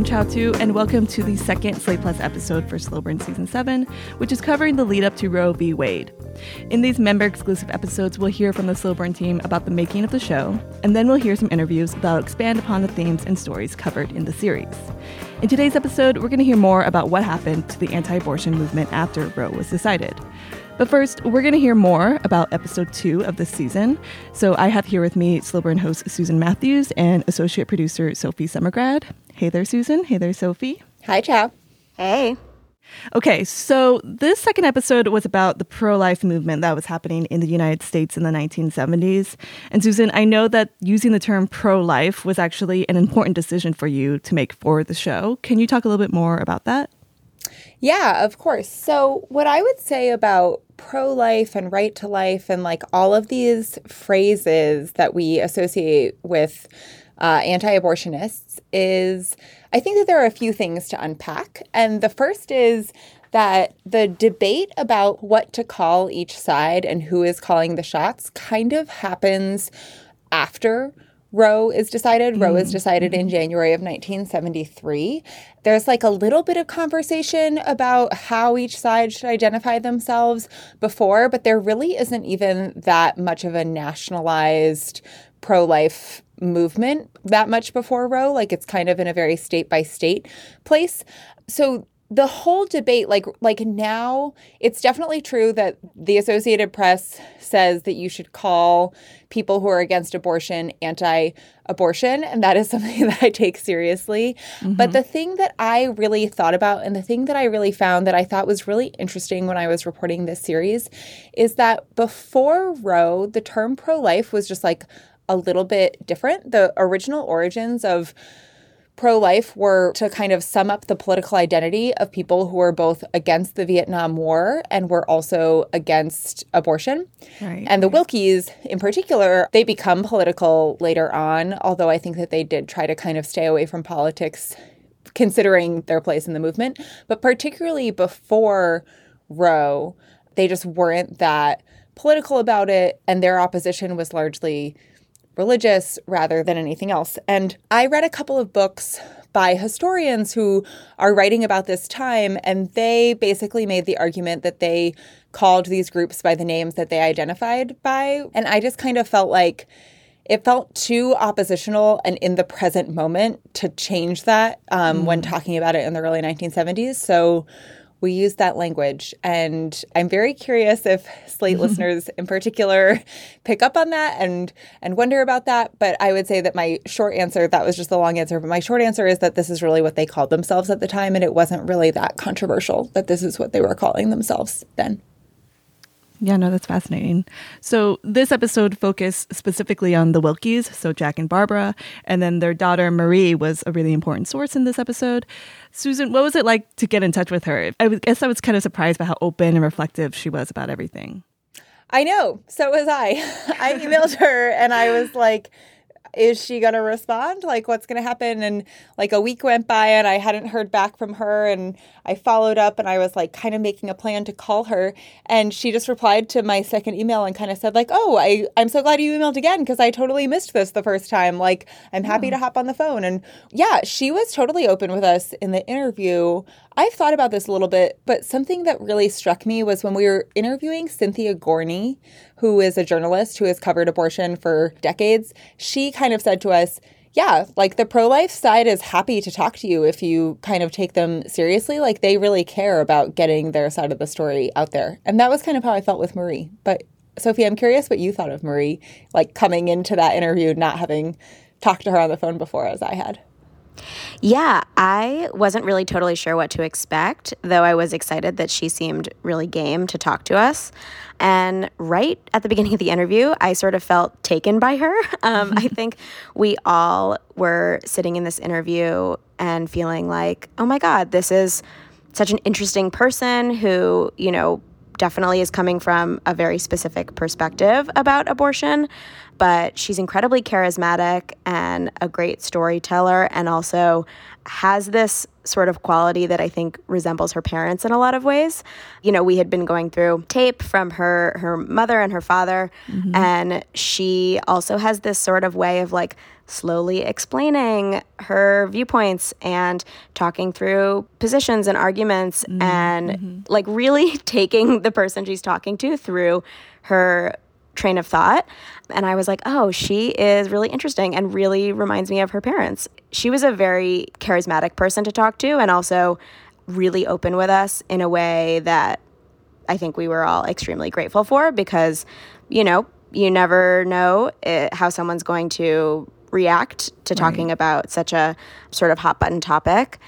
I'm Chau Tu, and welcome to the second Slate Plus episode for Slow Burn Season 7, which is covering the lead up to Roe v. Wade. In these member exclusive episodes, we'll hear from the Slow Burn team about the making of the show, and then we'll hear some interviews that'll expand upon the themes and stories covered in the series. In today's episode, we're going to hear more about what happened to the anti abortion movement after Roe was decided. But first, we're going to hear more about episode two of this season. So I have here with me Slow Burn host Susan Matthews and associate producer Sophie Summergrad. Hey there, Susan. Hey there, Sophie. Hi, Chau. Hey. Okay, so this second episode was about the pro life movement that was happening in the United States in the 1970s. And Susan, I know that using the term pro life was actually an important decision for you to make for the show. Can you talk a little bit more about that? Yeah, of course. So, what I would say about pro life and right to life and like all of these phrases that we associate with uh, anti abortionists is I think that there are a few things to unpack. And the first is that the debate about what to call each side and who is calling the shots kind of happens after Roe is decided. Mm. Roe is decided in January of 1973. There's like a little bit of conversation about how each side should identify themselves before, but there really isn't even that much of a nationalized pro life movement that much before Roe. Like it's kind of in a very state by state place. So the whole debate like like now it's definitely true that the associated press says that you should call people who are against abortion anti-abortion and that is something that i take seriously mm-hmm. but the thing that i really thought about and the thing that i really found that i thought was really interesting when i was reporting this series is that before roe the term pro-life was just like a little bit different the original origins of pro life were to kind of sum up the political identity of people who were both against the Vietnam War and were also against abortion. Right, and the right. Willkes, in particular, they become political later on, although I think that they did try to kind of stay away from politics considering their place in the movement. But particularly before Roe, they just weren't that political about it, and their opposition was largely religious rather than anything else. And I read a couple of books by historians who are writing about this time, and they basically made the argument that they called these groups by the names that they identified by. And I just kind of felt like it felt too oppositional and in the present moment to change that um, mm. when talking about it in the early 1970s. So we use that language. And I'm very curious if Slate listeners in particular pick up on that and and wonder about that. But I would say that my short answer, that was just the long answer, but my short answer is that this is really what they called themselves at the time, and it wasn't really that controversial that this is what they were calling themselves then. Yeah, no, that's fascinating. So this episode focused specifically on the Willkes, so Jack and Barbara, and then their daughter Marie was a really important source in this episode. Susan, what was it like to get in touch with her? I guess I was kind of surprised by how open and reflective she was about everything. I know. So was I. I emailed her and I was like, is she going to respond? Like, what's going to happen? And like a week went by and I hadn't heard back from her. And I followed up and I was like kind of making a plan to call her. And she just replied to my second email and kind of said, like, oh, I, I'm so glad you emailed again because I totally missed this the first time. Like, I'm happy yeah. to hop on the phone. And yeah, she was totally open with us in the interview. I've thought about this a little bit, but something that really struck me was when we were interviewing Cynthia Gorney, who is a journalist who has covered abortion for decades. She kind of said to us, yeah, like the pro life side is happy to talk to you if you kind of take them seriously. Like they really care about getting their side of the story out there. And that was kind of how I felt with Marie. But Sophie, I'm curious what you thought of Marie, like coming into that interview, not having talked to her on the phone before as I had. Yeah, I wasn't really totally sure what to expect, though I was excited that she seemed really game to talk to us. And right at the beginning of the interview, I sort of felt taken by her. Um, I think we all were sitting in this interview and feeling like, oh my God, this is such an interesting person who, you know, definitely is coming from a very specific perspective about abortion but she's incredibly charismatic and a great storyteller, and also has this sort of quality that I think resembles her parents in a lot of ways. You know, we had been going through tape from her her mother and her father mm-hmm. and she also has this sort of way of like slowly explaining her viewpoints and talking through positions and arguments mm-hmm. and mm-hmm. like really taking the person she's talking to through her train of thought. And I was like, oh, she is really interesting and really reminds me of her parents. She was a very charismatic person to talk to and also really open with us in a way that I think we were all extremely grateful for because, you know, you never know it, eh, how someone's going to react to talking right. about such a sort of hot button topic.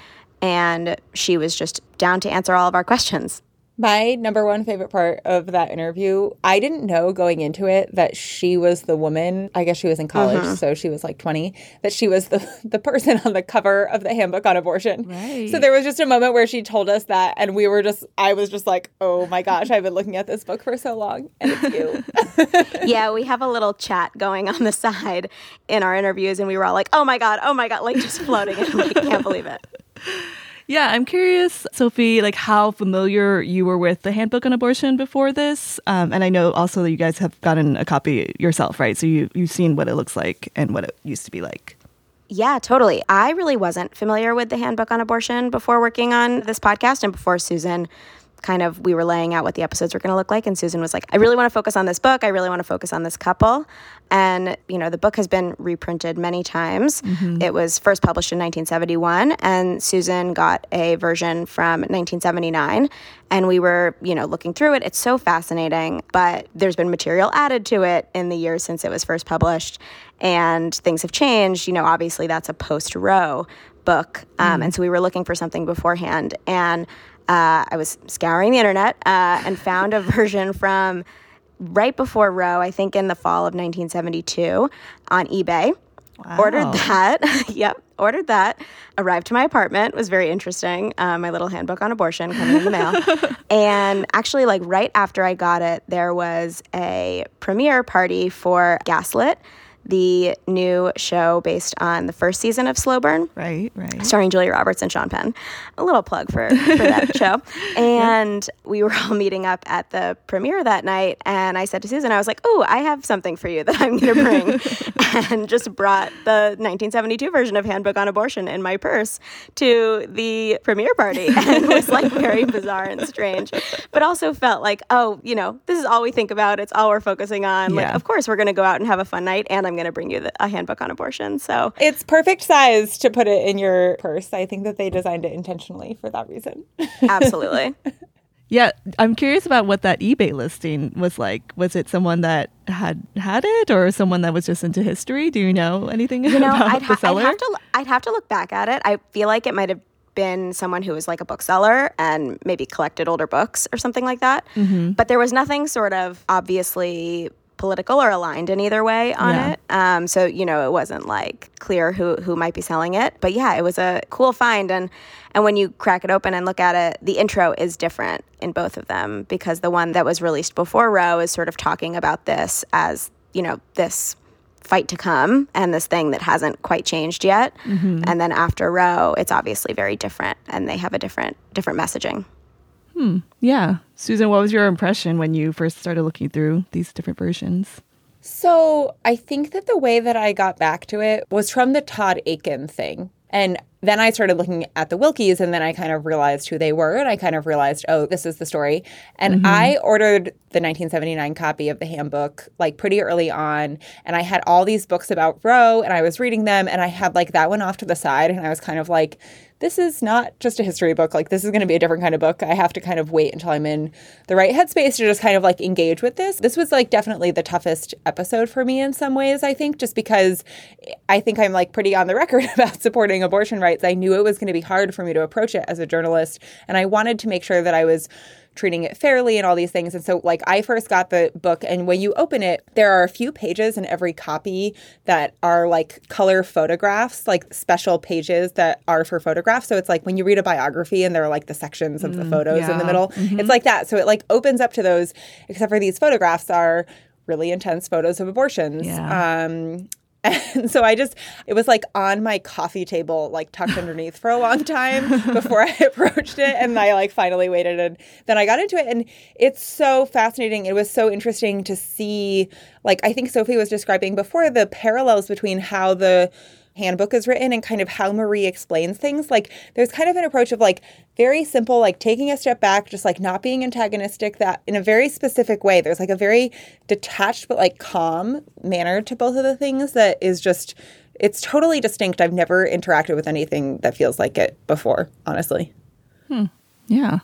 And she was just down to answer all of our questions. My number one favorite part of that interview, I didn't know going into it that she was the woman. I guess she was in college, uh-huh. so she was like 20, that she was the, the person on the cover of the handbook on abortion. Right. So there was just a moment where she told us that, and we were just, I was just like, oh my gosh, I've been looking at this book for so long, and it's you. yeah, we have a little chat going on the side in our interviews, and we were all like, oh my God, oh my God, like just floating, and we can't believe it. Yeah, I'm curious, Sophie, like how familiar you were with the handbook on abortion before this, um, and I know also that you guys have gotten a copy yourself, right? So you you've seen what it looks like and what it used to be like. Yeah, totally. I really wasn't familiar with the handbook on abortion before working on this podcast and before Susan kind of we were laying out what the episodes were going to look like and Susan was like I really want to focus on this book. I really want to focus on this couple. And you know the book has been reprinted many times. Mm-hmm. it was first published in 1971 and Susan got a version from 1979 and we were you know looking through it. It's so fascinating but there's been material added to it in the years since it was first published and things have changed. You know obviously that's a post Roe book um, mm. and so we were looking for something beforehand and uh, I was scouring the internet uh, and found a version from right before Roe, I think in the fall of 1972 on eBay. Wow. Ordered that. yep, ordered that. Arrived to my apartment. Was very interesting. Uh, my little handbook on abortion coming in the mail. and actually, like right after I got it, there was a premiere party for Gaslit the new show based on the first season of Slow Burn. Right, right. Starring Julia Roberts and Sean Penn. A little plug for, for that show. And we were all meeting up at the premiere that night. And I said to Susan, I was like, oh, I have something for you that I'm going to bring. and just brought the 1972 version of Handbook on Abortion in my purse to the premiere party. And it was like very bizarre and strange, but also felt like, oh, you know, this is all we think about. It's all we're focusing on. Yeah. Like, of course, we're going to go out and have a fun night. And I'm I'm going to bring you the, a handbook on abortion. So it's perfect size to put it in your purse. I think that they designed it intentionally for that reason. Absolutely. Yeah, I'm curious about what that eBay listing was like. Was it someone that had had it, or someone that was just into history? Do you know anything you know, about I'd ha- the seller? I'd have, to, I'd have to look back at it. I feel like it might have been someone who was like a bookseller and maybe collected older books or something like that. Mm-hmm. But there was nothing sort of obviously political or aligned in either way on yeah. it. Um, so you know, it wasn't like clear who who might be selling it. But yeah, it was a cool find and. And when you crack it open and look at it, the intro is different in both of them because the one that was released before Roe is sort of talking about this as, you know, this fight to come and this thing that hasn't quite changed yet. Mm-hmm. And then after Roe, it's obviously very different and they have a different different messaging. Hmm. Yeah. Susan, what was your impression when you first started looking through these different versions? So I think that the way that I got back to it was from the Todd Akin thing. And then I started looking at the Willkes and then I kind of realized who they were and I kind of realized, oh, this is the story. And mm-hmm. I ordered the 1979 copy of the handbook like pretty early on and I had all these books about Roe and I was reading them and I had like that one off to the side and I was kind of like this is not just a history book. Like, this is going to be a different kind of book. I have to kind of wait until I'm in the right headspace to just kind of like engage with this. This was like definitely the toughest episode for me in some ways, I think, just because I think I'm like pretty on the record about supporting abortion rights. I knew it was going to be hard for me to approach it as a journalist. And I wanted to make sure that I was treating it fairly and all these things. And so, like, I first got the book, and when you open it, there are a few pages in every copy that are like color photographs, like special pages that are for photographs. So it's like when you read a biography and there are like the sections of mm, the photos yeah. in the middle, mm-hmm. it's like that. So it like opens up to those, except for these photographs are really intense photos of abortions. Yeah. Um, and so I just, it was like on my coffee table, like tucked underneath for a long time before I approached it. And I like finally waited and then I got into it. And it's so fascinating. It was so interesting to see, like, I think Sophie was describing before the parallels between how the, handbook is written and kind of how Marie explains things. Like there's kind of an approach of like very simple, like taking a step back, just like not being antagonistic, that in a very specific way. There's like a very detached but like calm manner to both of the things that is just it's totally distinct. I've never interacted with anything that feels like it before, honestly. Hmm. Yeah.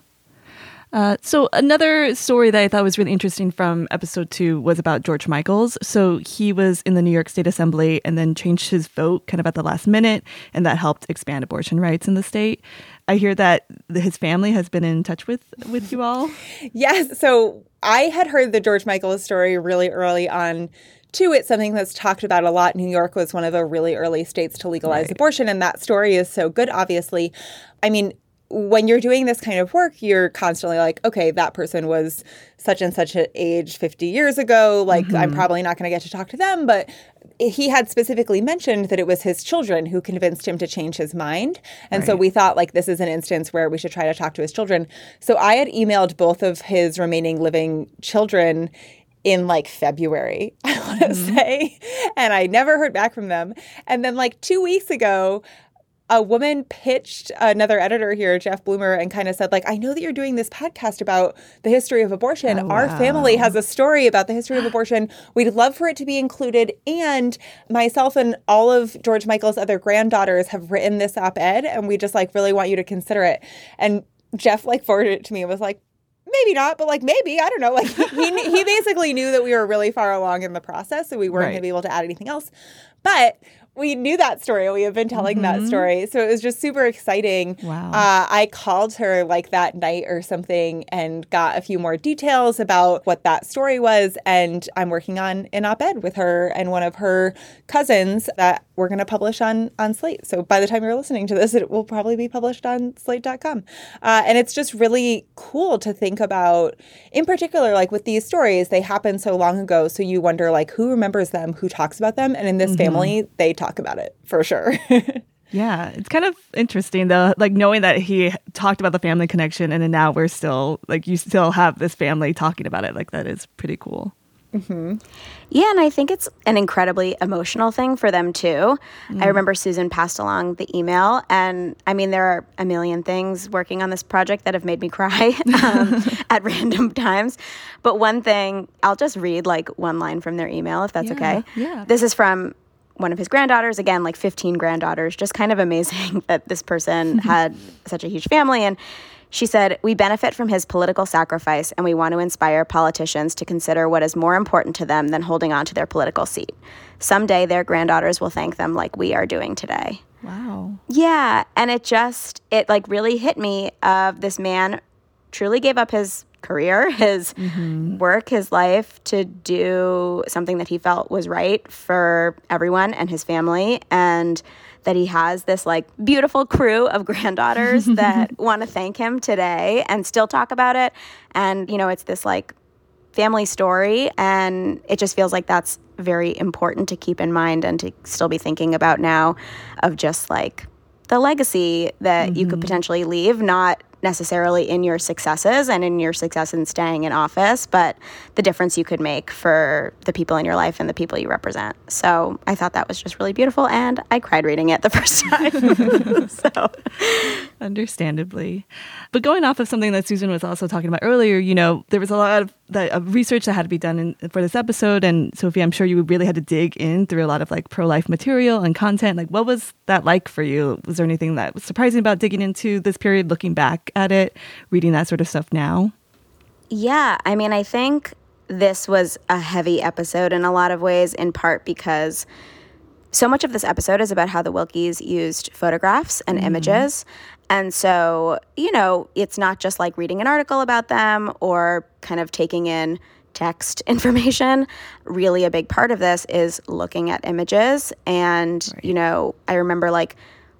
Uh, so another story that I thought was really interesting from episode two was about George Michaels. So he was in the New York State Assembly and then changed his vote kind of at the last minute, and that helped expand abortion rights in the state. I hear that his family has been in touch with with you all. Yes. So I had heard the George Michaels story really early on. Too, it's something that's talked about a lot. New York was one of the really early states to legalize Right. abortion, and that story is so good, obviously. I mean, when you're doing this kind of work, you're constantly like, okay, that person was such and such an age 50 years ago. Like, I'm mm-hmm. probably not going to get to talk to them. But he had specifically mentioned that it was his children who convinced him to change his mind. And so we thought, like, this is an instance where we should try to talk to his children. So I had emailed both of his remaining living children in like February, I want to mm-hmm. say. And I never heard back from them. And then, like, two weeks ago, a woman pitched another editor here, Jeff Bloomer, and kind of said, like, I know that you're doing this podcast about the history of abortion. Oh, Our family has a story about the history of abortion. We'd love for it to be included. And myself and all of George Michael's other granddaughters have written this op-ed, and we just like really want you to consider it. And Jeff like forwarded it to me and was like, maybe not, but like maybe I don't know. Like he he basically knew that we were really far along in the process, so we weren't Right. going to be able to add anything else. But we knew that story. We have been telling that story, so it was just super exciting. Wow. Uh, I called her like that night or something and got a few more details about what that story was, and I'm working on an op-ed with her and one of her cousins that we're going to publish on on Slate. So by the time you're listening to this, it will probably be published on Slate.com. Uh, and it's just really cool to think about, in particular, like with these stories, they happen so long ago. So you wonder, like, who remembers them, who talks about them, and in this family, they talk about it for sure. Yeah, it's kind of interesting though, like knowing that he talked about the family connection, and then now we're still like you still have this family talking about it. Like that is pretty cool. Yeah, and I think it's an incredibly emotional thing for them too. I remember Susan passed along the email, and I mean, there are a million things working on this project that have made me cry um, at random times. But one thing, I'll just read like one line from their email if that's Yeah, okay. yeah. This is from one of his granddaughters, again, like 15 granddaughters, just kind of amazing that this person had such a huge family. And she said, We benefit from his political sacrifice, and we want to inspire politicians to consider what is more important to them than holding on to their political seat. Someday their granddaughters will thank them like we are doing today. Wow. Yeah, and it just it like really hit me of this man truly gave up his career, his mm-hmm. work, his life to do something that he felt was right for everyone and his family and that he has this like beautiful crew of granddaughters that want to thank him today and still talk about it. And you know it's this like family story and it just feels like that's very important to keep in mind and to still be thinking about now of just like the legacy that you could mm-hmm. potentially leave not necessarily in your successes and in your success in staying in office but the difference you could make for the people in your life and the people you represent. So i thought that was just really beautiful and i cried reading it the first time. So Understandably. But going off of something that Susan was also talking about earlier, you know, there was a lot of, that, of research that had to be done in, for this episode. And Sophie, I'm sure you really had to dig in through a lot of like pro life material and content. Like, what was that like for you? Was there anything that was surprising about digging into this period, looking back at it, reading that sort of stuff now? Yeah, I mean, I think this was a heavy episode in a lot of ways, in part because so much of this episode is about how the Willkes used photographs and mm-hmm. images. And so, you know, it's not just like reading an article about them or kind of taking in text information. Really, a big part of this is looking at images. And, you know, I remember like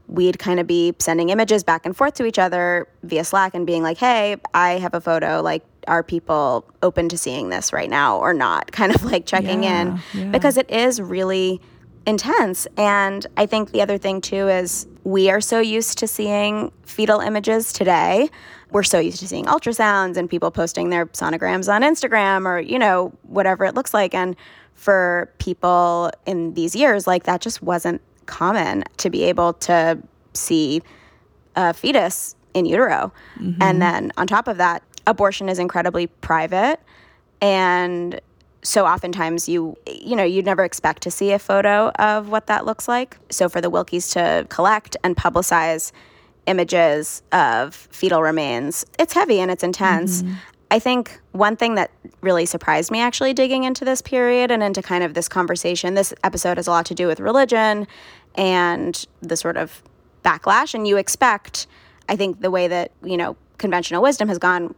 we'd kind of be sending images back and forth to each other via Slack and being like, hey, I have a photo. Like, are people open to seeing this right now or not? Kind of like checking yeah, in yeah. because it is really intense. And I think the other thing too is we are so used to seeing fetal images today. We're so used to seeing ultrasounds and people posting their sonograms on Instagram or, you know, whatever it looks like. And for people in these years, like that just wasn't common to be able to see a fetus in utero. Mm-hmm. And then on top of that, abortion is incredibly private and so oftentimes you you know you'd never expect to see a photo of what that looks like. So for the willkes to collect and publicize images of fetal remains it's heavy and it's intense. Mm-hmm. i think one thing that really surprised me actually digging into this period and into kind of this conversation this episode has a lot to do with religion and the sort of backlash. And you expect i think the way that you know conventional wisdom has gone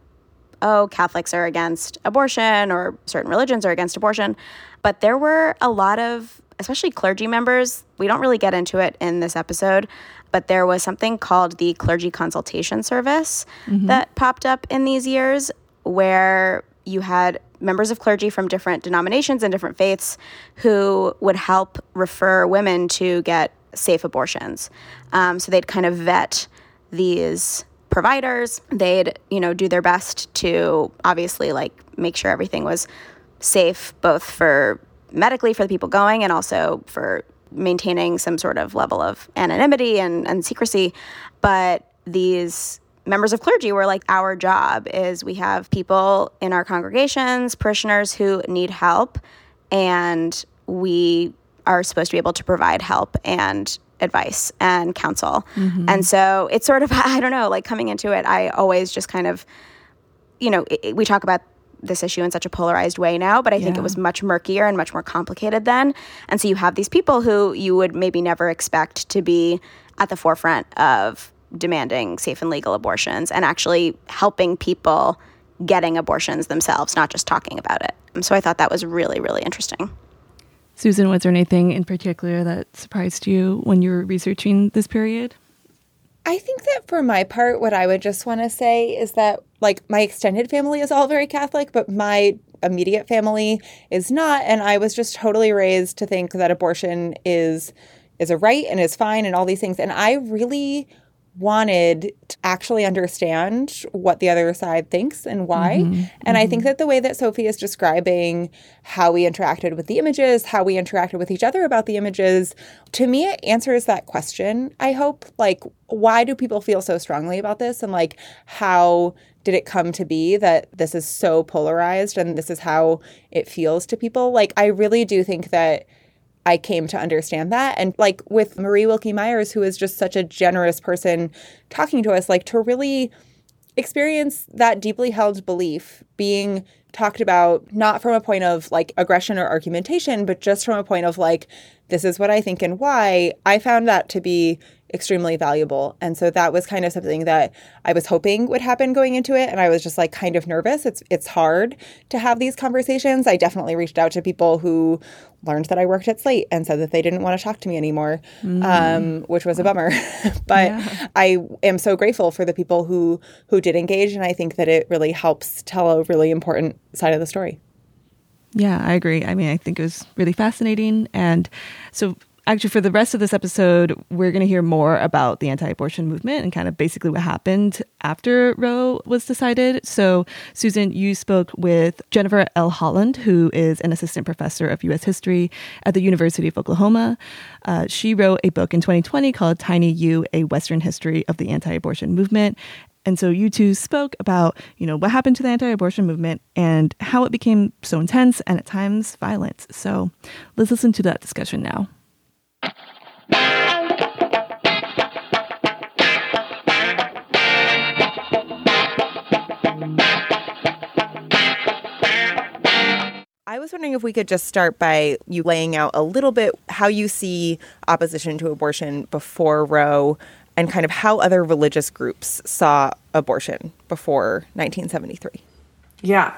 oh, Catholics are against abortion or certain religions are against abortion. But there were a lot of, especially clergy members, we don't really get into it in this episode, but there was something called the Clergy Consultation Service mm-hmm. that popped up in these years where you had members of clergy from different denominations and different faiths who would help refer women to get safe abortions. Um, so they'd kind of vet these providers. They'd, you know, do their best to obviously like make sure everything was safe both for medically for the people going and also for maintaining some sort of level of anonymity and, and secrecy. But these members of clergy were like, our job is we have people in our congregations, parishioners who need help, and we are supposed to be able to provide help and advice and counsel. Mm-hmm. And so it's sort of, I don't know, like coming into it, I always just kind of, you know, it, we talk about this issue in such a polarized way now, but I think it was much murkier and much more complicated then. And so you have these people who you would maybe never expect to be at the forefront of demanding safe and legal abortions and actually helping people getting abortions themselves, not just talking about it. So I thought that was really, really interesting. Susan, was there anything in particular that surprised you when you were researching this period? I think that for my part, what I would just want to say is that, like, my extended family is all very Catholic, but my immediate family is not. And I was just totally raised to think that abortion is is a right and is fine and all these things. And I really wanted to actually understand what the other side thinks and why. Mm-hmm. And mm-hmm. I think that the way that Sophie is describing how we interacted with the images, how we interacted with each other about the images, to me, it answers that question. I hope, like, why do people feel so strongly about this? And, like, how did it come to be that this is so polarized and this is how it feels to people? Like, I really do think that I came to understand that. And like with Marie Willke Myers, who is just such a generous person talking to us, like to really experience that deeply held belief being talked about not from a point of like aggression or argumentation, but just from a point of like, this is what I think and why. I found that to be extremely valuable. And so that was kind of something that I was hoping would happen going into it. And I was just like kind of nervous. It's it's hard to have these conversations. I definitely reached out to people who learned that I worked at Slate and said that they didn't want to talk to me anymore, mm. um, which was a bummer. but yeah. I am so grateful for the people who who did engage, and I think that it really helps tell a really important side of the story. Yeah, I agree. I mean, I think it was really fascinating, and so actually for the rest of this episode we're going to hear more about the anti-abortion movement and kind of basically what happened after roe was decided so susan you spoke with jennifer l holland who is an assistant professor of u.s history at the university of oklahoma uh, she wrote a book in 2020 called tiny you a western history of the anti-abortion movement and so you two spoke about, you know, what happened to the anti-abortion movement and how it became so intense and at times violent. So let's listen to that discussion now. I was wondering if we could just start by you laying out a little bit how you see opposition to abortion before Roe and kind of how other religious groups saw abortion before 1973. Yeah.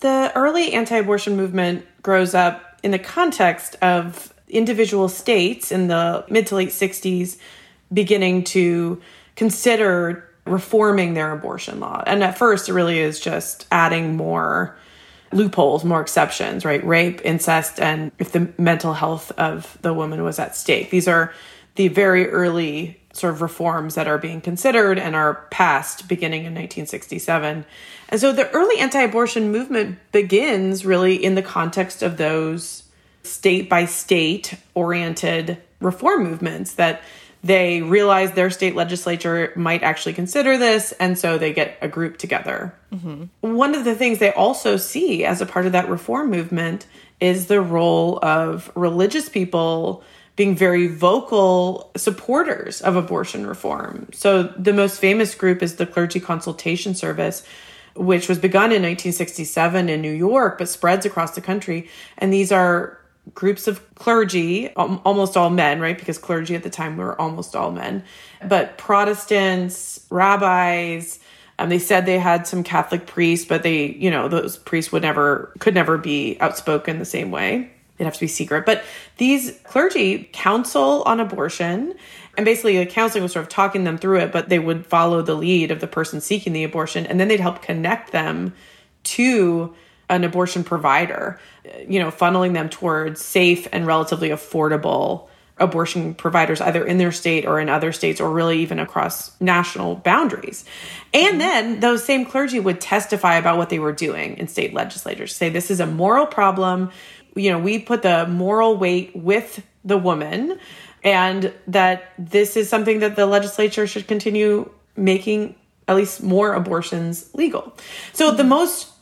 The early anti abortion movement grows up in the context of individual states in the mid to late 60s beginning to consider reforming their abortion law. And at first, it really is just adding more loopholes, more exceptions, right? Rape, incest, and if the mental health of the woman was at stake. These are the very early sort of reforms that are being considered and are passed beginning in 1967. And so the early anti abortion movement begins really in the context of those state by state oriented reform movements that they realize their state legislature might actually consider this, and so they get a group together. Mm-hmm. One of the things they also see as a part of that reform movement is the role of religious people being very vocal supporters of abortion reform. So the most famous group is the Clergy Consultation Service, which was begun in 1967 in New York but spreads across the country. And these are groups of clergy, almost all men, right? Because clergy at the time were almost all men, but Protestants, rabbis, um, they said they had some Catholic priests, but they, you know, those priests would never, could never be outspoken the same way. It'd have to be secret. But these clergy counsel on abortion. And basically, the counseling was sort of talking them through it, but they would follow the lead of the person seeking the abortion. And then they'd help connect them to an abortion provider, you know, funneling them towards safe and relatively affordable abortion providers either in their state or in other states or really even across national boundaries. And mm-hmm. then those same clergy would testify about what they were doing in state legislatures, say this is a moral problem you know, we put the moral weight with the woman and that this is something that the legislature should continue making at least more abortions legal. So the mm-hmm. most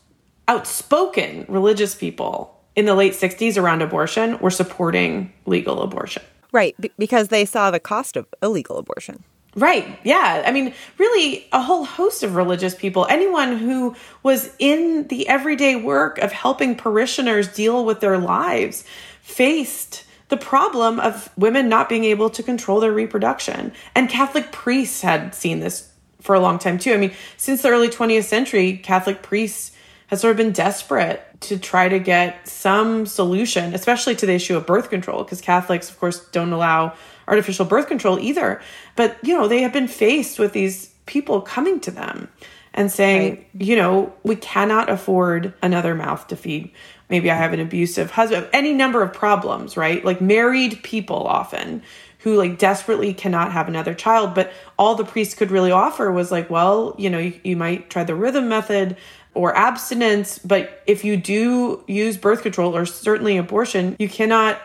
outspoken religious people in the late 60s around abortion were supporting legal abortion. Right, because they saw the cost of illegal abortion. Right. Yeah. I mean, really, a whole host of religious people, anyone who was in the everyday work of helping parishioners deal with their lives, faced the problem of women not being able to control their reproduction. And Catholic priests had seen this for a long time, too. I mean, since the early 20th century, Catholic priests have sort of been desperate to try to get some solution, especially to the issue of birth control, because Catholics, of course, don't allow artificial birth control either. But, you know, they have been faced with these people coming to them and saying, right. you know, we cannot afford another mouth to feed. Maybe I have an abusive husband, any number of problems, right? Like married people often who like desperately cannot have another child, but all the priest could really offer was like, well, you know, you, you might try the rhythm method or abstinence, but if you do use birth control or certainly abortion, you cannot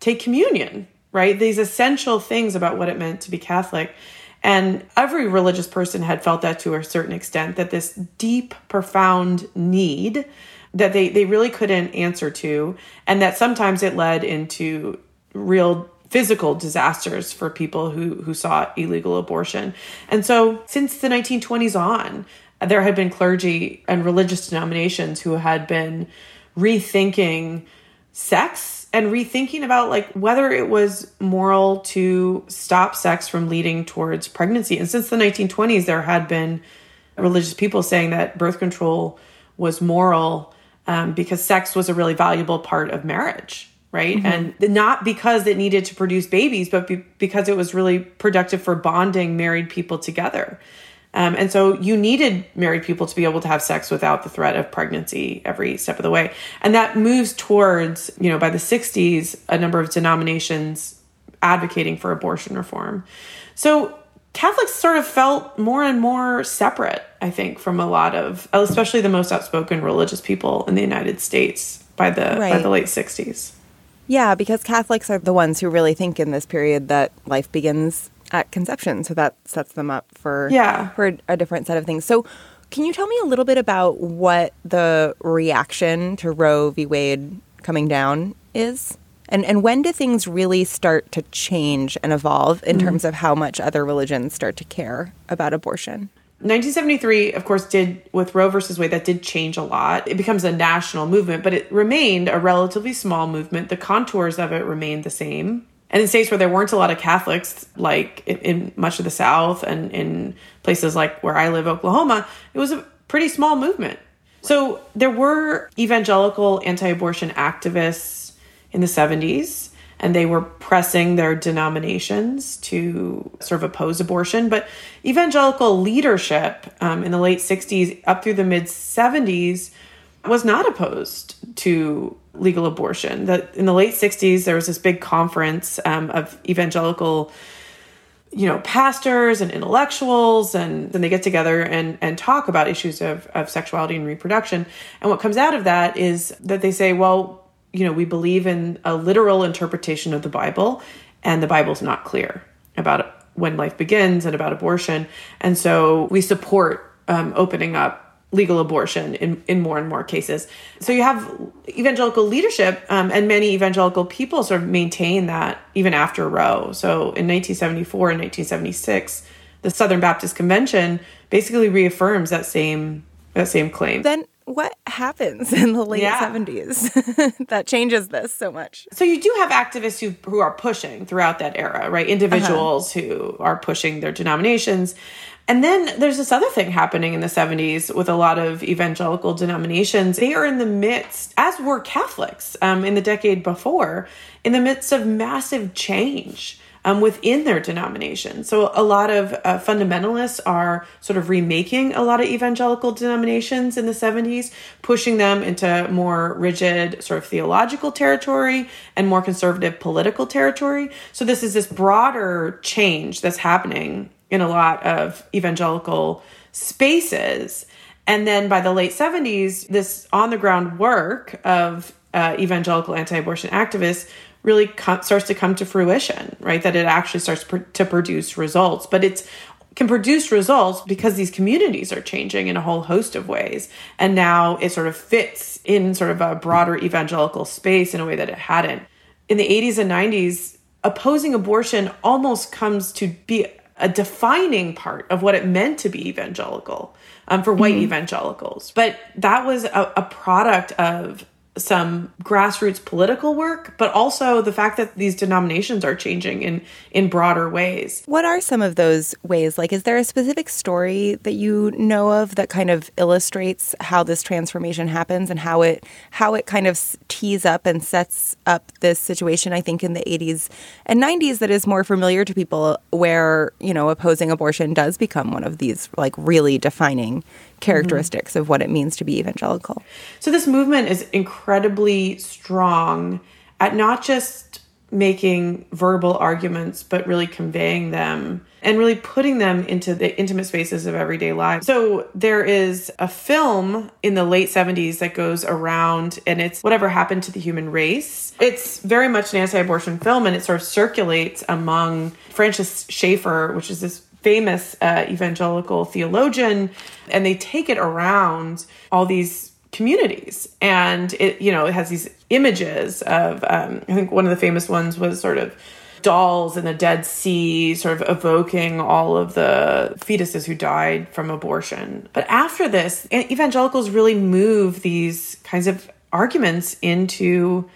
take communion right? These essential things about what it meant to be Catholic. And every religious person had felt that to a certain extent that this deep, profound need that they, they really couldn't answer to, and that sometimes it led into real physical disasters for people who, who sought illegal abortion. And so, since the 1920s on, there had been clergy and religious denominations who had been rethinking sex and rethinking about like whether it was moral to stop sex from leading towards pregnancy. And since the 1920s, there had been religious people saying that birth control was moral um, because sex was a really valuable part of marriage, right? Mm-hmm. And not because it needed to produce babies, but be- because it was really productive for bonding married people together. Um, and so you needed married people to be able to have sex without the threat of pregnancy every step of the way. And that moves towards, you know, by the 60s, a number of denominations advocating for abortion reform. So Catholics sort of felt more and more separate, I think, from a lot of, especially the most outspoken religious people in the United States by the right. by the late 60s. Yeah, because Catholics are the ones who really think in this period that life begins at conception, so that sets them up for yeah for a different set of things. So, can you tell me a little bit about what the reaction to Roe v. Wade coming down is? And and when do things really start to change and evolve in mm-hmm. terms of how much other religions start to care about abortion? 1973, of course, did with Roe versus Wade, that did change a lot. It becomes a national movement, but it remained a relatively small movement. The contours of it remained the same. And in states where there weren't a lot of Catholics, like in, in, much of the South and in places like where I live, Oklahoma, it was a pretty small movement. So there were evangelical anti abortion activists in the 70s and they were pressing their denominations to sort of oppose abortion. But evangelical leadership um, in the late 60s up through the mid 70s was not opposed to legal abortion. That in the late 60s, there was this big conference um, of evangelical you know pastors and intellectuals and then they get together and and talk about issues of of sexuality and reproduction and what comes out of that is that they say well you know we believe in a literal interpretation of the bible and the bible's not clear about when life begins and about abortion and so we support um, opening up legal abortion in, in more and more cases. So you have evangelical leadership, um, and many evangelical people sort of maintain that even after Roe. So in 1974 and 1976, the Southern Baptist Convention basically reaffirms that same that same claim. Then what happens in the late yeah. 70s that changes this so much? So you do have activists who who are pushing throughout that era, right? Individuals uh-huh. who are pushing their denominations. And then there's this other thing happening in the 70s with a lot of evangelical denominations. They are in the midst, as were Catholics um, in the decade before, in the midst of massive change. Um, within their denomination. So, a lot of uh, fundamentalists are sort of remaking a lot of evangelical denominations in the 70s, pushing them into more rigid, sort of theological territory and more conservative political territory. So, this is this broader change that's happening in a lot of evangelical spaces. And then by the late 70s, this on the ground work of uh, evangelical anti abortion activists really co- starts to come to fruition, right? That it actually starts pr- to produce results. But it's can produce results because these communities are changing in a whole host of ways. And now it sort of fits in sort of a broader evangelical space in a way that it hadn't. In the 80s and 90s, opposing abortion almost comes to be a defining part of what it meant to be evangelical um, for white mm-hmm. evangelicals. But that was a, a product of some grassroots political work, but also the fact that these denominations are changing in in broader ways. What are some of those ways? Like, is there a specific story that you know of that kind of illustrates how this transformation happens and how it how it kind of tees up and sets up this situation? I think in the 80s and 90s that is more familiar to people, where you know opposing abortion does become one of these like really defining characteristics mm-hmm. of what it means to be evangelical. So this movement is incredibly strong at not just making verbal arguments, but really conveying them and really putting them into the intimate spaces of everyday life. So there is a film in the late 70s that goes around and it's whatever happened to the human race. It's very much an anti-abortion film and it sort of circulates among Francis Schaeffer, which is this famous uh, evangelical theologian, and they take it around all these communities. And it you know it has these images of um, i think one of the famous ones was sort of dolls in the dead sea sort of evoking all of the fetuses who died from abortion. But after this evangelicals really move these kinds of arguments into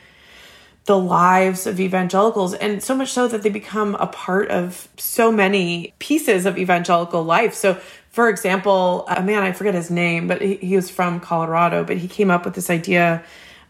the lives of evangelicals, and so much so that they become a part of so many pieces of evangelical life. So, for example, a man, I forget his name, but he, he was from Colorado, but he came up with this idea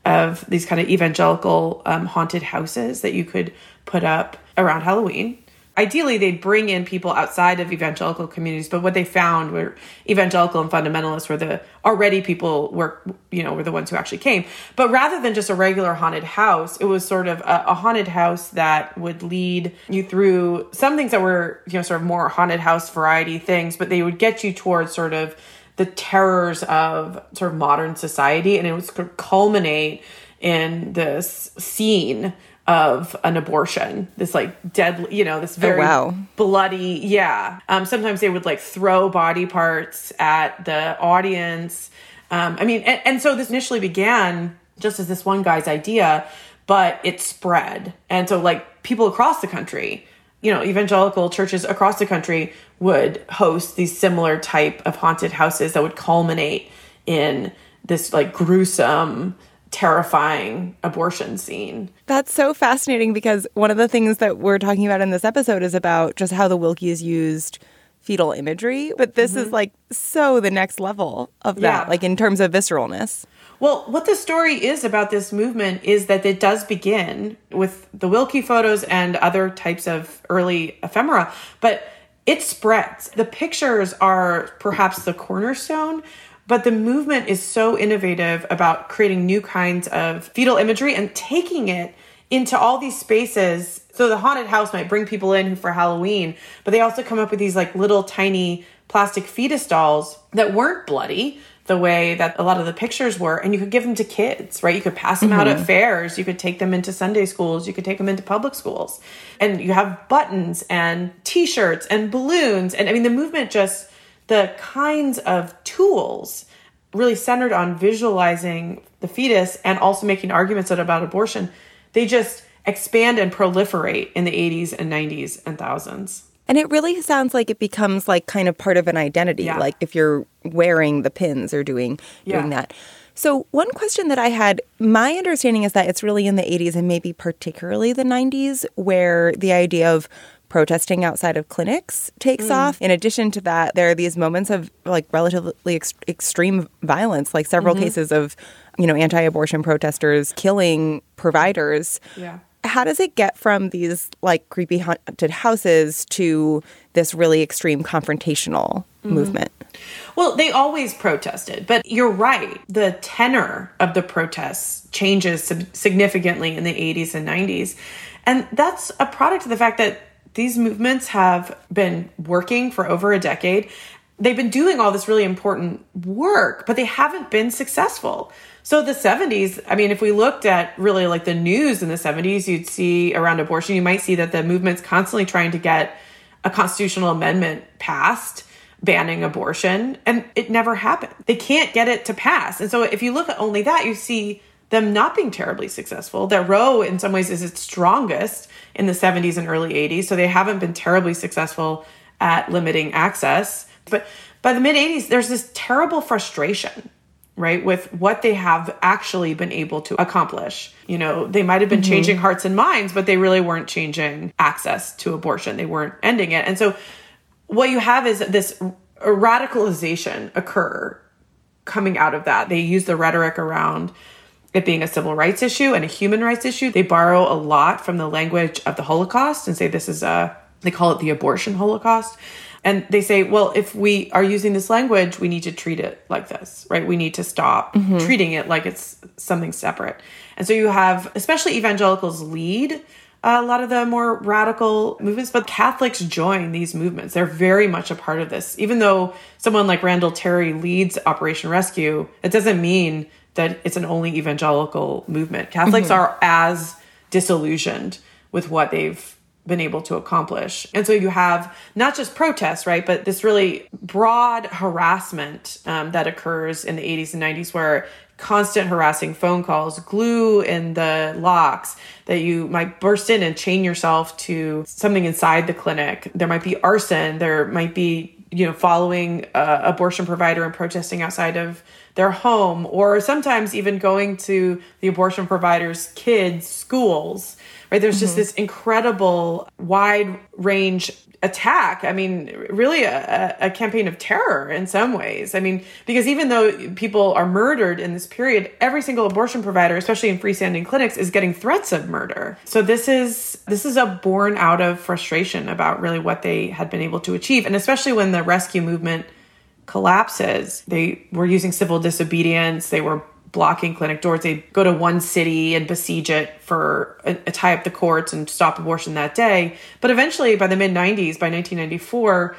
of these kind of evangelical um, haunted houses that you could put up around Halloween ideally they'd bring in people outside of evangelical communities but what they found were evangelical and fundamentalists were the already people were you know were the ones who actually came. But rather than just a regular haunted house it was sort of a, a haunted house that would lead you through some things that were you know sort of more haunted house variety things but they would get you towards sort of the terrors of sort of modern society and it would culminate in this scene of an abortion. This like deadly you know this oh, very oh, wow. bloody yeah. Um, sometimes they would like throw body parts at the audience. Um, i mean and, and so this initially began just as this one guy's idea but it spread. And so like people across the country you know evangelical churches across the country would host these similar type of haunted houses that would culminate in this like gruesome terrifying abortion scene. That's so fascinating because one of the things that we're talking about in this episode is about just how the Willkes used fetal imagery, but this mm-hmm. is like so the next level of that, yeah. like in terms of visceralness. Well, what the story is about this movement is that it does begin with the Willke photos and other types of early ephemera, but it spreads. The pictures are perhaps the cornerstone, but the movement is so innovative about creating new kinds of fetal imagery and taking it into all these spaces. So the haunted house might bring people in for Halloween, but they also come up with these like little tiny plastic fetus dolls that weren't bloody the way that a lot of the pictures were and you could give them to kids right you could pass them mm-hmm. out at mm-hmm. fairs you could take them into sunday schools you could take them into public schools and you have buttons and t-shirts and balloons and i mean the movement just the kinds of tools really centered on visualizing the fetus and also making arguments about abortion they just expand and proliferate in the 80s and 90s and thousands and it really sounds like it becomes like kind of part of an identity, yeah. like if you're wearing the pins or doing yeah. doing that. So one question that I had, my understanding is that it's really in the 80s and maybe particularly the 90s where the idea of protesting outside of clinics takes mm. off. In addition to that, there are these moments of like relatively ex- extreme violence, like several mm-hmm. cases of, you know, anti-abortion protesters killing providers. Yeah how does it get from these like creepy haunted houses to this really extreme confrontational mm-hmm. movement? Well, they always protested, but you're right. The tenor of the protests changes significantly in the 80s and 90s. And that's a product of the fact that these movements have been working for over a decade. They've been doing all this really important work, but they haven't been successful. So the 70s, I mean, if we looked at really like the news in the 70s, you'd see around abortion, you might see that the movement's constantly trying to get a constitutional amendment passed banning abortion, and it never happened. They can't get it to pass. And so if you look at only that, you see them not being terribly successful. That Roe, in some ways, is its strongest in the 70s and early 80s. So they haven't been terribly successful at limiting access. But by the mid 80s, there's this terrible frustration right with what they have actually been able to accomplish you know they might have been mm-hmm. changing hearts and minds but they really weren't changing access to abortion they weren't ending it and so what you have is this radicalization occur coming out of that they use the rhetoric around it being a civil rights issue and a human rights issue they borrow a lot from the language of the holocaust and say this is a they call it the abortion holocaust and they say, well, if we are using this language, we need to treat it like this, right? We need to stop mm-hmm. treating it like it's something separate. And so you have, especially evangelicals lead a lot of the more radical movements, but Catholics join these movements. They're very much a part of this. Even though someone like Randall Terry leads Operation Rescue, it doesn't mean that it's an only evangelical movement. Catholics mm-hmm. are as disillusioned with what they've been able to accomplish. And so you have not just protests, right, but this really broad harassment um, that occurs in the 80s and 90s where constant harassing phone calls, glue in the locks, that you might burst in and chain yourself to something inside the clinic. There might be arson, there might be, you know, following a abortion provider and protesting outside of their home, or sometimes even going to the abortion provider's kids' schools right? There's just mm-hmm. this incredible wide range attack. I mean, really a, a, campaign of terror in some ways. I mean, because even though people are murdered in this period, every single abortion provider, especially in freestanding clinics, is getting threats of murder. So this is this is a born out of frustration about really what they had been able to achieve, and especially when the rescue movement collapses, they were using civil disobedience. They were blocking clinic doors. They go to one city and besiege it for a, a tie up the courts and stop abortion that day. But eventually, by the mid 90s, by 1994,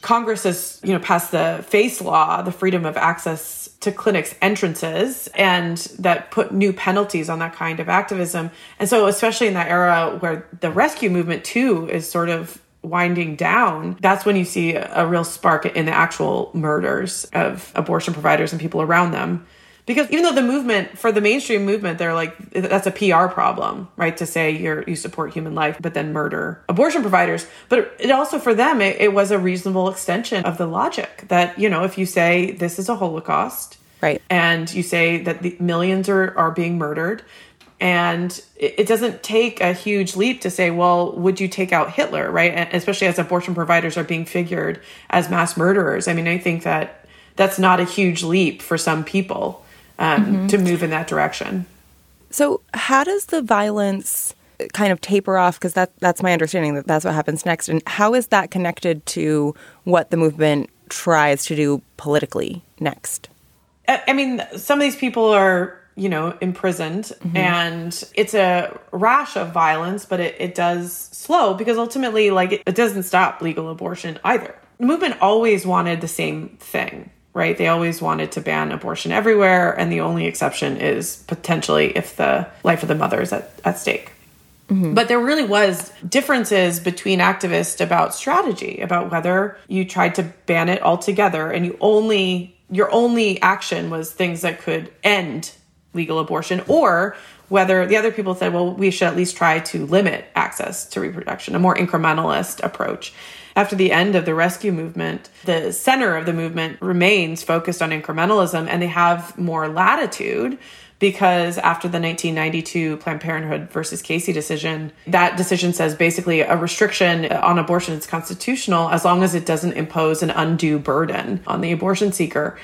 Congress has you know passed the FACE law, the Freedom of Access to Clinics entrances, and that put new penalties on that kind of activism. And so, especially in that era where the rescue movement too is sort of winding down, that's when you see a real spark in the actual murders of abortion providers and people around them because even though the movement for the mainstream movement they're like that's a PR problem right to say you're you support human life but then murder abortion providers but it also for them it, it was a reasonable extension of the logic that you know if you say this is a holocaust right and you say that the millions are are being murdered and it doesn't take a huge leap to say, well, would you take out Hitler, right? And especially as abortion providers are being figured as mass murderers. I mean, I think that that's not a huge leap for some people um, mm-hmm. to move in that direction. So, how does the violence kind of taper off? Because that, that's my understanding that that's what happens next. And how is that connected to what the movement tries to do politically next? I mean, some of these people are you know, imprisoned. Mm-hmm. And it's a rash of violence, but it, it does slow because ultimately, like, it, it doesn't stop legal abortion either. The movement always wanted the same thing, right? They always wanted to ban abortion everywhere. And the only exception is potentially if the life of the mother is at, at stake. Mm-hmm. But there really was differences between activists about strategy, about whether you tried to ban it altogether and you only your only action was things that could end legal abortion or whether the other people said, well, we should at least try to limit access to reproduction, a more incrementalist approach. After the end of the rescue movement, the center of the movement remains focused on incrementalism and they have more latitude because after the 1992 Planned Parenthood versus Casey decision, that decision says basically a restriction on abortion is constitutional as long as it doesn't impose an undue burden on the abortion seeker.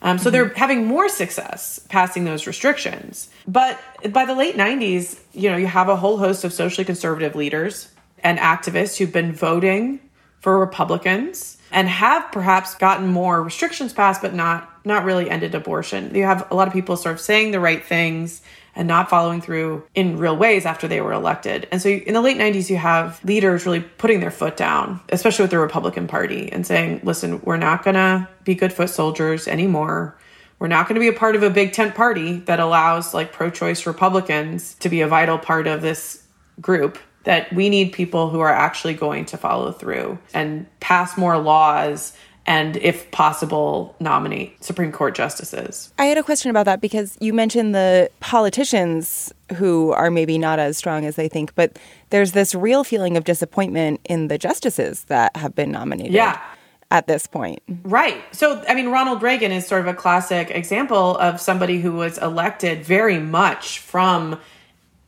Um, so they're having more success passing those restrictions. But by the late 90s, you know, you have a whole host of socially conservative leaders and activists who've been voting for Republicans and have perhaps gotten more restrictions passed, but not not really ended abortion. You have a lot of people sort of saying the right things and not following through in real ways after they were elected. And so in the late 90s, you have leaders really putting their foot down, especially with the Republican Party, and saying, listen, we're not going to be good foot soldiers anymore. We're not going to be a part of a big tent party that allows like pro choice Republicans to be a vital part of this group. That we need people who are actually going to follow through and pass more laws and if possible nominate supreme court justices i had a question about that because you mentioned the politicians who are maybe not as strong as they think but there's this real feeling of disappointment in the justices that have been nominated yeah at this point. Right. So, I mean, Ronald Reagan is sort of a classic example of somebody who was elected very much from,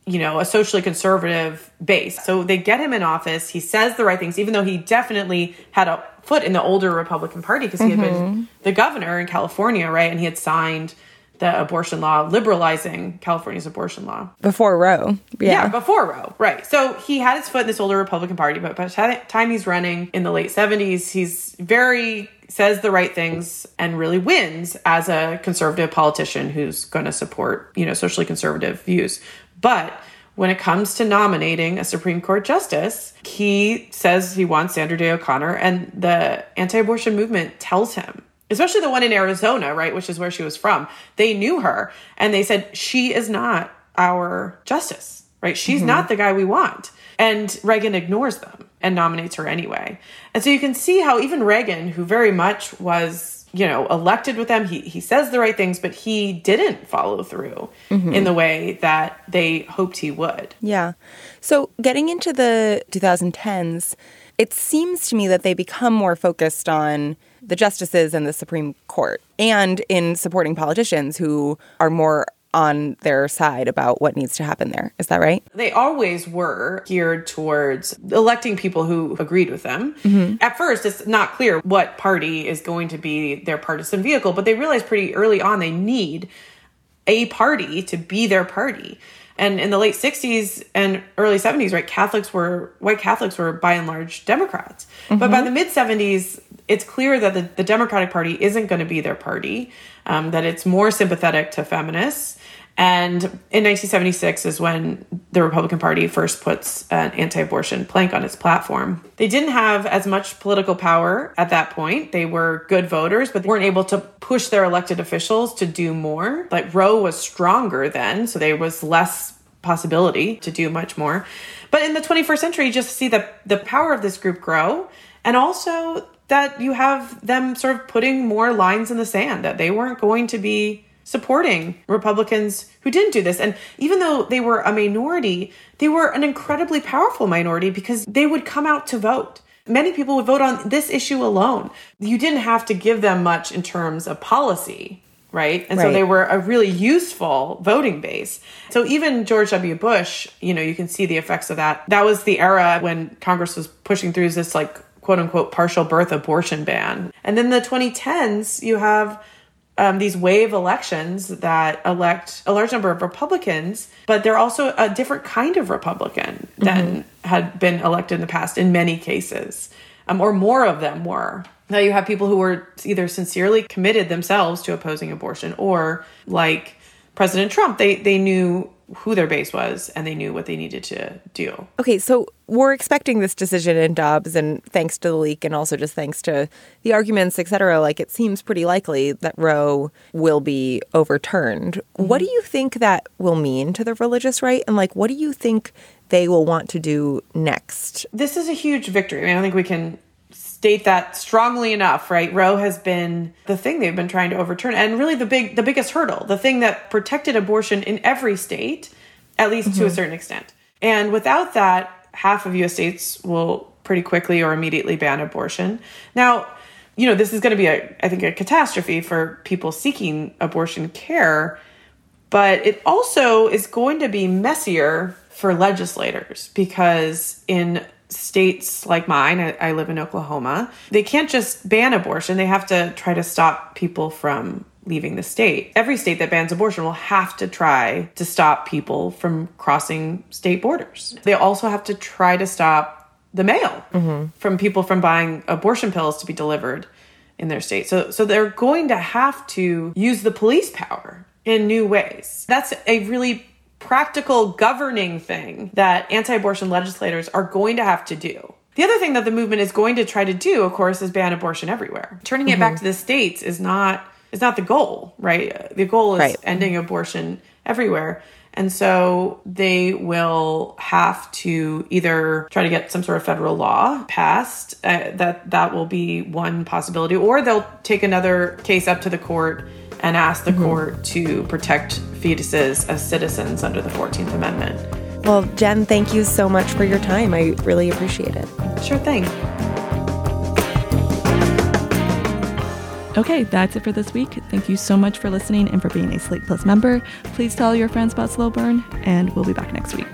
you know, a socially conservative base. So they get him in office. He says the right things, even though he definitely had a foot in the older Republican Party because he had been mm-hmm. the governor in California, right? And he had signed the abortion law, liberalizing California's abortion law. Before Roe. Yeah. yeah. before Roe, right. So he had his foot in this older Republican Party, but by the time he's running in the late 70s, he's very says the right things and really wins as a conservative politician who's going to support, you know, socially conservative views. But when it comes to nominating a Supreme Court justice, he says he wants Sandra Day O'Connor, and the anti abortion movement tells him, especially the one in Arizona, right, which is where she was from. They knew her, and they said, She is not our justice, right? She's mm-hmm. not the guy we want. And Reagan ignores them and nominates her anyway. And so you can see how even Reagan, who very much was you know, elected with them. He he says the right things, but he didn't follow through mm-hmm. in the way that they hoped he would. Yeah. So getting into the 2010s, it seems to me that they become more focused on the justices and the Supreme Court and in supporting politicians who are more on their side about what needs to happen there. Is that right? They always were geared towards electing people who agreed with them. Mm-hmm. At first, it's not clear what party is going to be their partisan vehicle, but they realized pretty early on they need a party to be their party. And in the late 60s and early 70s, right, Catholics were, white Catholics were by and large Democrats. Mm-hmm. But by mm-hmm. the mid 70s, it's clear that the, the Democratic Party isn't going to be their party, um, that it's more sympathetic to feminists and in 1976 is when the Republican Party first puts an anti abortion plank on its platform. They didn't have as much political power at that point. They were good voters, but they weren't able to push their elected officials to do more. Like Roe was stronger then, so there was less possibility to do much more. But in the 21st century, just see the, the power of this group grow and also that you have them sort of putting more lines in the sand that they weren't going to be supporting Republicans who didn't do this. And even though they were a minority, they were an incredibly powerful minority because they would come out to vote. Many people would vote on this issue alone. You didn't have to give them much in terms of policy, right? And right. so they were a really useful voting base. So even George W. Bush, you know, you can see the effects of that. That was the era when Congress was pushing through this like quote unquote partial birth abortion ban. And then the 2010s, you have um, these wave elections that elect a large number of Republicans, but they're also a different kind of Republican than mm-hmm. had been elected in the past in many cases, um, or more of them were. Now you have people who were either sincerely committed themselves to opposing abortion or like President Trump, they they knew who their base was and they knew what they needed to do. Okay, so we're expecting this decision in Dobbs, and thanks to the leak, and also just thanks to the arguments, et cetera, like it seems pretty likely that Roe will be overturned. Mm-hmm. What do you think that will mean to the religious right, and like what do you think they will want to do next? This is a huge victory. I mean, I think we can state that strongly enough, right? Roe has been the thing they've been trying to overturn and really the big the biggest hurdle, the thing that protected abortion in every state, at least mm-hmm. to a mm-hmm. certain extent. And without that, half of US states will pretty quickly or immediately ban abortion. Now, you know, this is going to be a I think a catastrophe for people seeking abortion care, but it also is going to be messier for legislators because in states like mine, I, I, live in Oklahoma, they can't just ban abortion. They have to try to stop people from leaving the state. Every state that bans abortion will have to try to stop people from crossing state borders. They also have to try to stop the mail mm-hmm. from people from buying abortion pills to be delivered in their state. So so they're going to have to use the police power in new ways. That's a really practical governing thing that anti abortion legislators are going to have to do. The other thing that the movement is going to try to do, of course, is ban abortion everywhere. Turning mm-hmm. it back mm-hmm. to the states is not is not the goal, right? The goal is right. ending abortion everywhere. And so they will have to either try to get some sort of federal law passed. Uh, that that will be one possibility, or they'll take another case up to the court and ask the mm-hmm. court to protect fetuses as citizens under the 14th Amendment. Well, Jen, thank you so much for your time. I really appreciate it. Sure thing. Okay, that's it for this week. Thank you so much for listening and for being a Slate Plus member. Please tell your friends about Slow Burn, and we'll be back next week.